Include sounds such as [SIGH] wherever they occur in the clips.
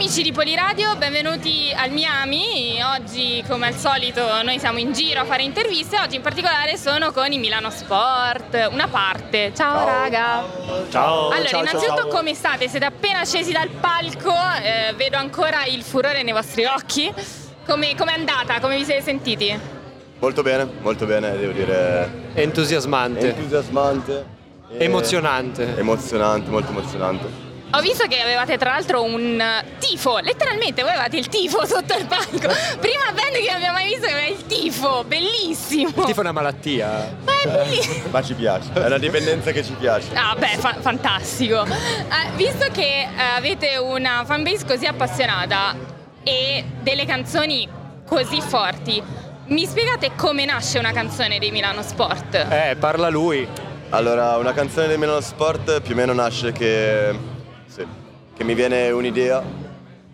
amici di Poliradio, benvenuti al Miami. Oggi, come al solito, noi siamo in giro a fare interviste. Oggi in particolare sono con i Milano Sport, una parte. Ciao, ciao. raga. Ciao. Allora, ciao, innanzitutto ciao. come state? Siete appena scesi dal palco, eh, vedo ancora il furore nei vostri occhi. Come è andata? Come vi siete sentiti? Molto bene, molto bene, devo dire. Entusiasmante. Entusiasmante. Emozionante. Emozionante, molto emozionante. Ho visto che avevate tra l'altro un tifo, letteralmente voi avevate il tifo [LAUGHS] sotto il palco. [LAUGHS] Prima band che abbiamo mai visto che aveva il tifo, bellissimo. Il tifo è una malattia. Ma è bellissimo. Ma ci piace, è una dipendenza che ci piace. Ah beh, fa- fantastico. Eh, visto che eh, avete una fanbase così appassionata e delle canzoni così forti, mi spiegate come nasce una canzone dei Milano Sport? Eh, parla lui. Allora, una canzone dei Milano Sport più o meno nasce che sì, che mi viene un'idea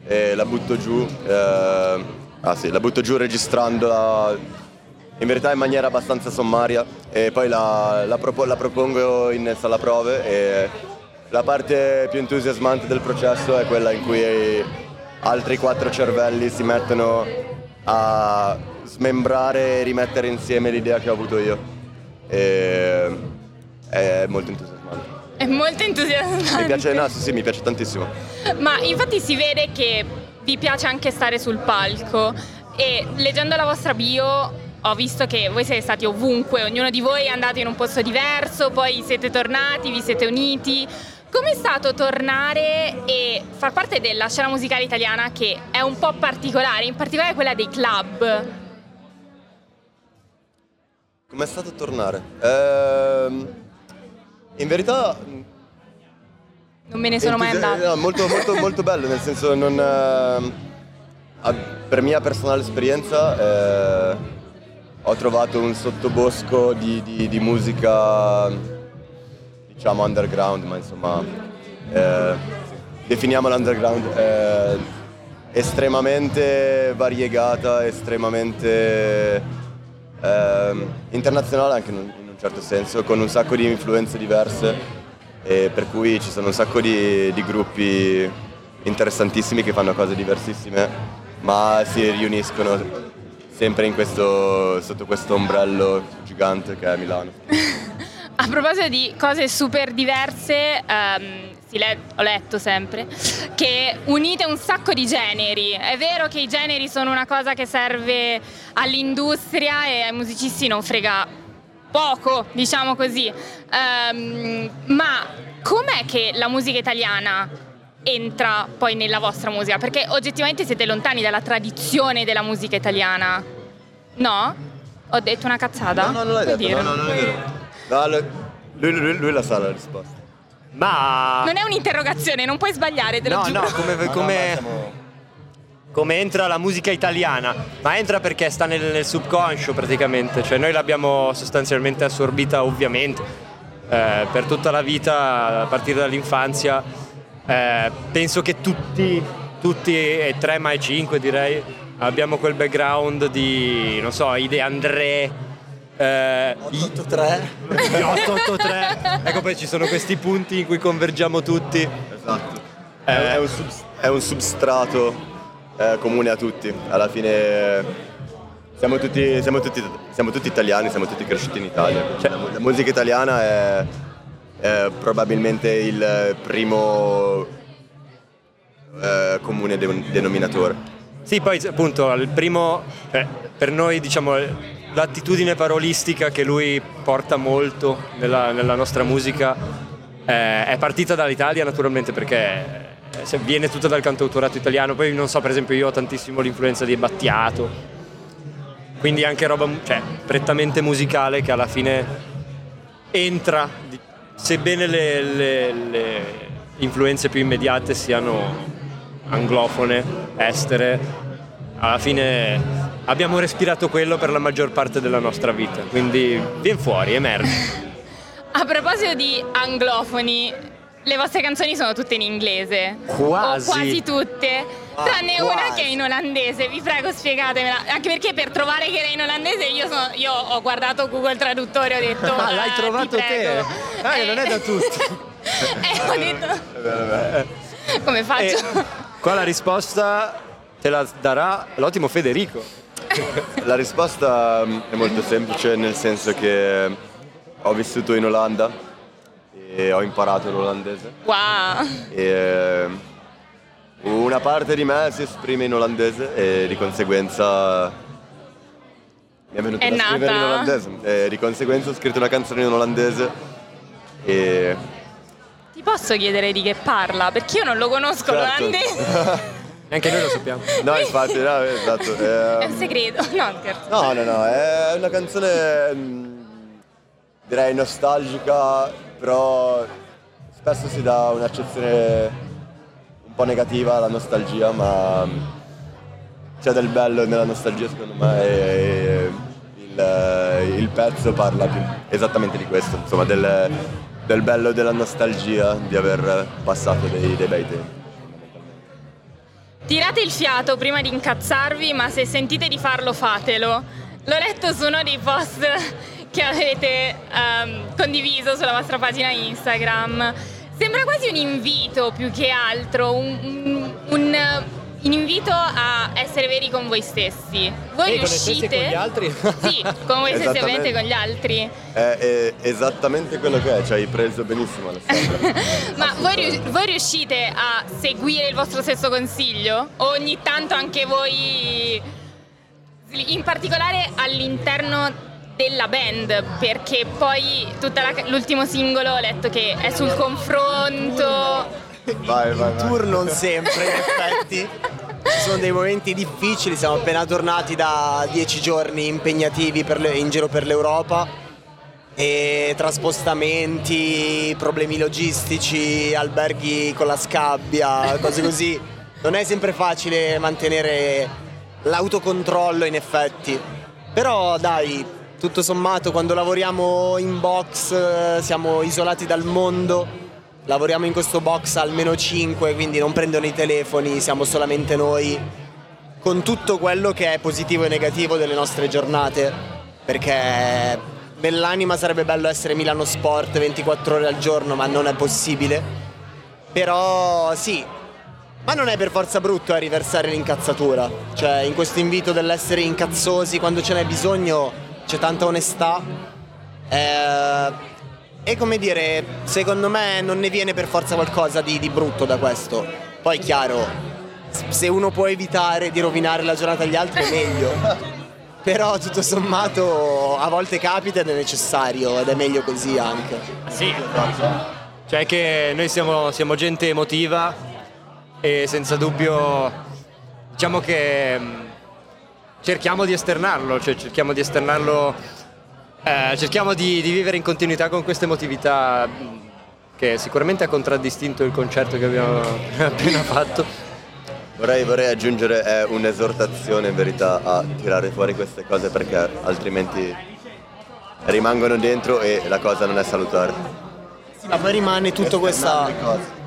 e la butto giù. Eh, ah sì, la butto giù registrandola in verità in maniera abbastanza sommaria e poi la, la, propo, la propongo in sala prove e la parte più entusiasmante del processo è quella in cui altri quattro cervelli si mettono a smembrare e rimettere insieme l'idea che ho avuto io. E è molto entusiasmante. È molto entusiasmante. Mi piace, no, sì, sì, mi piace tantissimo. Ma infatti si vede che vi piace anche stare sul palco e leggendo la vostra bio ho visto che voi siete stati ovunque, ognuno di voi è andato in un posto diverso, poi siete tornati, vi siete uniti. Com'è stato tornare e far parte della scena musicale italiana che è un po' particolare, in particolare quella dei club? Com'è stato tornare? Ehm, in verità... Non me ne sono mai andato. No, molto, molto, molto bello, nel senso non... Eh, per mia personale esperienza eh, ho trovato un sottobosco di, di, di, musica, diciamo underground, ma insomma, eh, definiamola underground, eh, estremamente variegata, estremamente ehm, internazionale anche in un certo senso, con un sacco di influenze diverse per cui ci sono un sacco di, di gruppi interessantissimi che fanno cose diversissime, ma si riuniscono sempre questo, sotto questo ombrello gigante che è Milano. [LAUGHS] A proposito di cose super diverse, um, le- ho letto sempre, che unite un sacco di generi. È vero che i generi sono una cosa che serve all'industria e ai musicisti non frega poco, diciamo così. Um, ma com'è che la musica italiana entra poi nella vostra musica? Perché oggettivamente siete lontani dalla tradizione della musica italiana. No? Ho detto una cazzata? No, no, non l'hai detto. Dire? No, no, non è vero. No, lui, lui, lui la sa la risposta. Ma... Non è un'interrogazione, non puoi sbagliare, te lo no, giuro. No, come... come... No, no, come entra la musica italiana, ma entra perché sta nel, nel subconscio praticamente, cioè noi l'abbiamo sostanzialmente assorbita ovviamente eh, per tutta la vita, a partire dall'infanzia. Eh, penso che tutti, tutti e tre mai cinque direi, abbiamo quel background di, non so, Ide André, eh, 883 883 ecco poi ci sono questi punti in cui convergiamo tutti. Esatto. Eh, è, un sub, è un substrato eh, comune a tutti. Alla fine siamo tutti, siamo, tutti, siamo tutti, italiani, siamo tutti cresciuti in Italia. Cioè, la musica italiana è, è probabilmente il primo eh, comune de- denominatore. Sì, poi appunto il primo, eh, per noi diciamo l'attitudine parolistica che lui porta molto nella, nella nostra musica eh, è partita dall'Italia naturalmente perché viene tutta dal cantautorato italiano, poi non so, per esempio io ho tantissimo l'influenza di Battiato, quindi anche roba cioè, prettamente musicale che alla fine entra, sebbene le, le, le influenze più immediate siano anglofone, estere, alla fine abbiamo respirato quello per la maggior parte della nostra vita, quindi viene fuori, emerge. [LAUGHS] A proposito di anglofoni, le vostre canzoni sono tutte in inglese. Quasi. O quasi tutte. Ah, tranne quasi. una che è in olandese, vi prego spiegatemela. Anche perché per trovare che era in olandese io, sono, io ho guardato Google Traduttore e ho detto. Ah, l'hai ah, trovato te? Ah, eh, non è da tutti. [LAUGHS] e ho detto. Come faccio? E Qua la risposta te la darà l'ottimo Federico. La risposta mm, è molto semplice nel senso che ho vissuto in Olanda e ho imparato l'olandese. Wow. E eh, una parte di me si esprime in olandese e di conseguenza mi è venuto È da scrivere in nata. olandese. E di conseguenza ho scritto una canzone in olandese e Ti posso chiedere di che parla? Perché io non lo conosco Certo. l'olandese. [LAUGHS] Neanche noi lo sappiamo. no infatti no, esatto. [LAUGHS] È ehm, [LAUGHS] un segreto. No, scherzo. No, no, no, è una canzone mm, direi nostalgica, però spesso si dà un'accezione un po' negativa alla nostalgia, ma mm, c'è del bello nella nostalgia secondo me e il, il pezzo parla più esattamente di questo, insomma del, del bello della nostalgia di aver passato dei, dei bei tempi. Tirate il fiato prima di incazzarvi, ma se sentite di farlo, fatelo. L'ho letto su uno dei post che avete ehm, condiviso sulla vostra pagina Instagram. Sembra quasi un invito più che altro, un, un- un- un invito a essere veri con voi stessi. Voi E riuscite? con gli altri? Sì, con voi stessi Esattamente. ovviamente con gli altri. È, è esattamente quello che è, ci hai preso benissimo Alessandro. [LAUGHS] Ma voi, voi riuscite a seguire il vostro stesso consiglio? O ogni tanto anche voi, in particolare all'interno della band, perché poi tutta la- l'ultimo singolo ho letto che è sul confronto. Vai, vai, vai. tour non sempre, in effetti. Ci sono dei momenti difficili, siamo appena tornati da dieci giorni impegnativi per le- in giro per l'Europa e traspostamenti, problemi logistici, alberghi con la scabbia, cose così. Non è sempre facile mantenere l'autocontrollo in effetti. Però dai, tutto sommato quando lavoriamo in box eh, siamo isolati dal mondo. Lavoriamo in questo box almeno 5, quindi non prendono i telefoni, siamo solamente noi. Con tutto quello che è positivo e negativo delle nostre giornate. Perché nell'anima sarebbe bello essere Milano Sport 24 ore al giorno, ma non è possibile. Però sì, ma non è per forza brutto a riversare l'incazzatura. Cioè, in questo invito dell'essere incazzosi quando ce n'è bisogno c'è tanta onestà. Eh, e come dire, secondo me non ne viene per forza qualcosa di, di brutto da questo. Poi chiaro, s- se uno può evitare di rovinare la giornata agli altri è meglio. [LAUGHS] Però tutto sommato a volte capita ed è necessario ed è meglio così anche. Sì, cioè che noi siamo, siamo gente emotiva e senza dubbio diciamo che mm, cerchiamo di esternarlo, cioè cerchiamo di esternarlo, eh, cerchiamo di, di vivere in continuità con questa emotività mm, che sicuramente ha contraddistinto il concerto che abbiamo [LAUGHS] appena fatto. Vorrei, vorrei aggiungere è un'esortazione in verità a tirare fuori queste cose perché altrimenti rimangono dentro e la cosa non è salutare. Ma poi rimane tutta questa,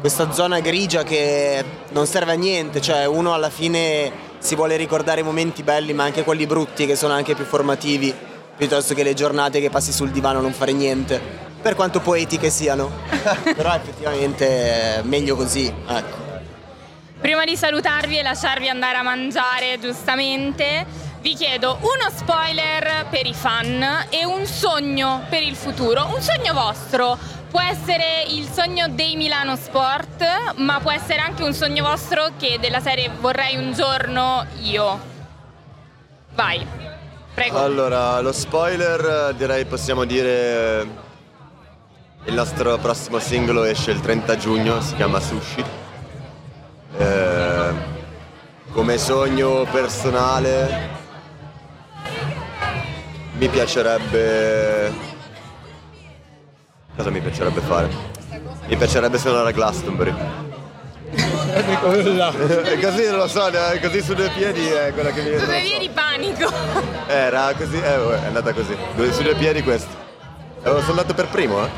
questa zona grigia che non serve a niente, cioè uno alla fine si vuole ricordare i momenti belli ma anche quelli brutti che sono anche più formativi, piuttosto che le giornate che passi sul divano a non fare niente, per quanto poetiche siano. [LAUGHS] Però effettivamente è meglio così, ecco. Prima di salutarvi e lasciarvi andare a mangiare, giustamente, vi chiedo uno spoiler per i fan e un sogno per il futuro. Un sogno vostro. Può essere il sogno dei Milano Sport, ma può essere anche un sogno vostro che della serie vorrei un giorno io. Vai, prego. Allora, lo spoiler direi possiamo dire il nostro prossimo singolo esce il 30 giugno, si chiama Sushi. Eh, come sogno personale mi piacerebbe... Cosa mi piacerebbe fare? Mi piacerebbe suonare a Glastonbury. [LAUGHS] E così non lo so, eh, così su due piedi è quella che mi viene. Due non so. panico. Era così, eh, è andata così. Due- Su due piedi questo. Eh, sono andato per primo, eh.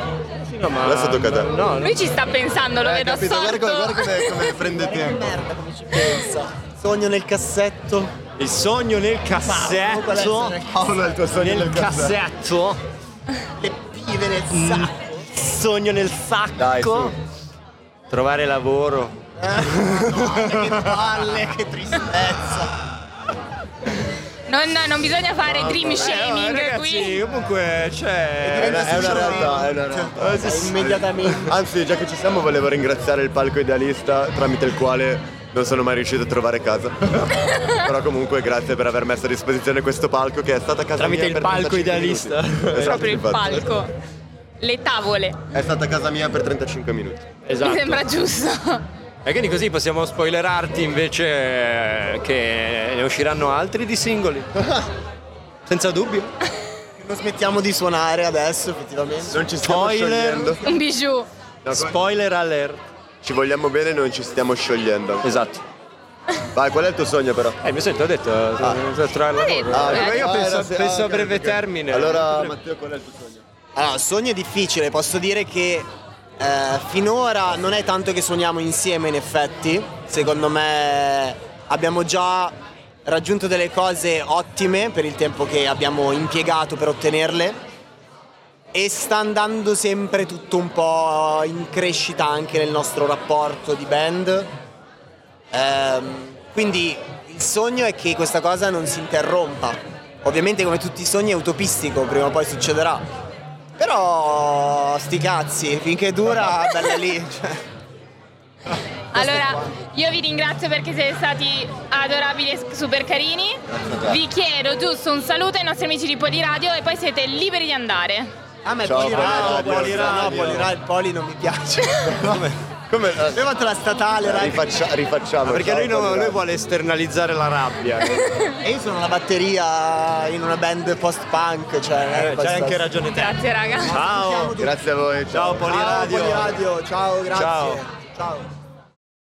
Adesso tocca a te. No, no. Lui ci sta pensando, lo Eh, vedo capito, guarda, come- guarda come, come prende tempo. Merda come ci pensa. Sogno nel cassetto. Il sogno nel cassetto. Paolo il tuo sogno Nel nel cassetto. cassetto. Le pive nel sacco. Sogno nel sacco. Dai, su. Trovare lavoro. [LAUGHS] che palle, che tristezza. Non, non bisogna fare dream Eh, shaming ragazzi, qui. comunque È c'è... una, è una realtà, è una realtà. Cioè, immediatamente. Anzi, già che ci siamo, volevo ringraziare il palco idealista tramite il quale non sono mai riuscito a trovare casa. [LAUGHS] Però comunque grazie per aver messo a disposizione questo palco che è stata casa Tramite mia il per palco 35 idealista. Esatto, Proprio il infatti. palco. Le tavole. È stata casa mia per 35 minuti. Esatto. Mi sembra giusto. E quindi così possiamo spoilerarti invece eh, che ne usciranno altri di singoli. [LAUGHS] Senza dubbio. Non smettiamo di suonare adesso, effettivamente. Non ci stiamo Spoiler. sciogliendo. Un bijou. Spoiler alert. Ci vogliamo bene e non ci stiamo sciogliendo. Esatto. Vai, qual è il tuo sogno però? Eh, mi sento, ho detto, ah. trovare lavoro. Ah, Eh, io ah, penso, era penso ah, a breve ok. termine. Allora, Matteo, qual è il tuo sogno? Allora, sogno è difficile, posso dire che eh, finora non è tanto che suoniamo insieme in effetti, secondo me abbiamo già raggiunto delle cose ottime per il tempo che abbiamo impiegato per ottenerle e sta andando sempre tutto un po' in crescita anche nel nostro rapporto di band. Ehm, quindi il sogno è che questa cosa non si interrompa. Ovviamente come tutti i sogni è utopistico, prima o poi succederà. Però sti cazzi, finché dura, bella lì. [LAUGHS] cioè. Allora, io vi ringrazio perché siete stati adorabili e super carini. Vi chiedo giusto un saluto ai nostri amici di Poliradio e poi siete liberi di andare. A me Ciao, Poliradio, Poliradio. Poliradio, no, Poliradio, il Poli non mi piace. [LAUGHS] Come? Abbiamo fatto la statale, dai. Rifaccia- rifacciamo. Perché ciao, lui, non- Poliradio. lui vuole esternalizzare la rabbia. [LAUGHS] E io sono la batteria in una band post-punk, cioè... Eh, questo- C'hai anche ragione te. Grazie raga. Ciao. Grazie a voi. Ciao Ciao Poliradio. Poliradio, ciao, grazie. Ciao. ciao.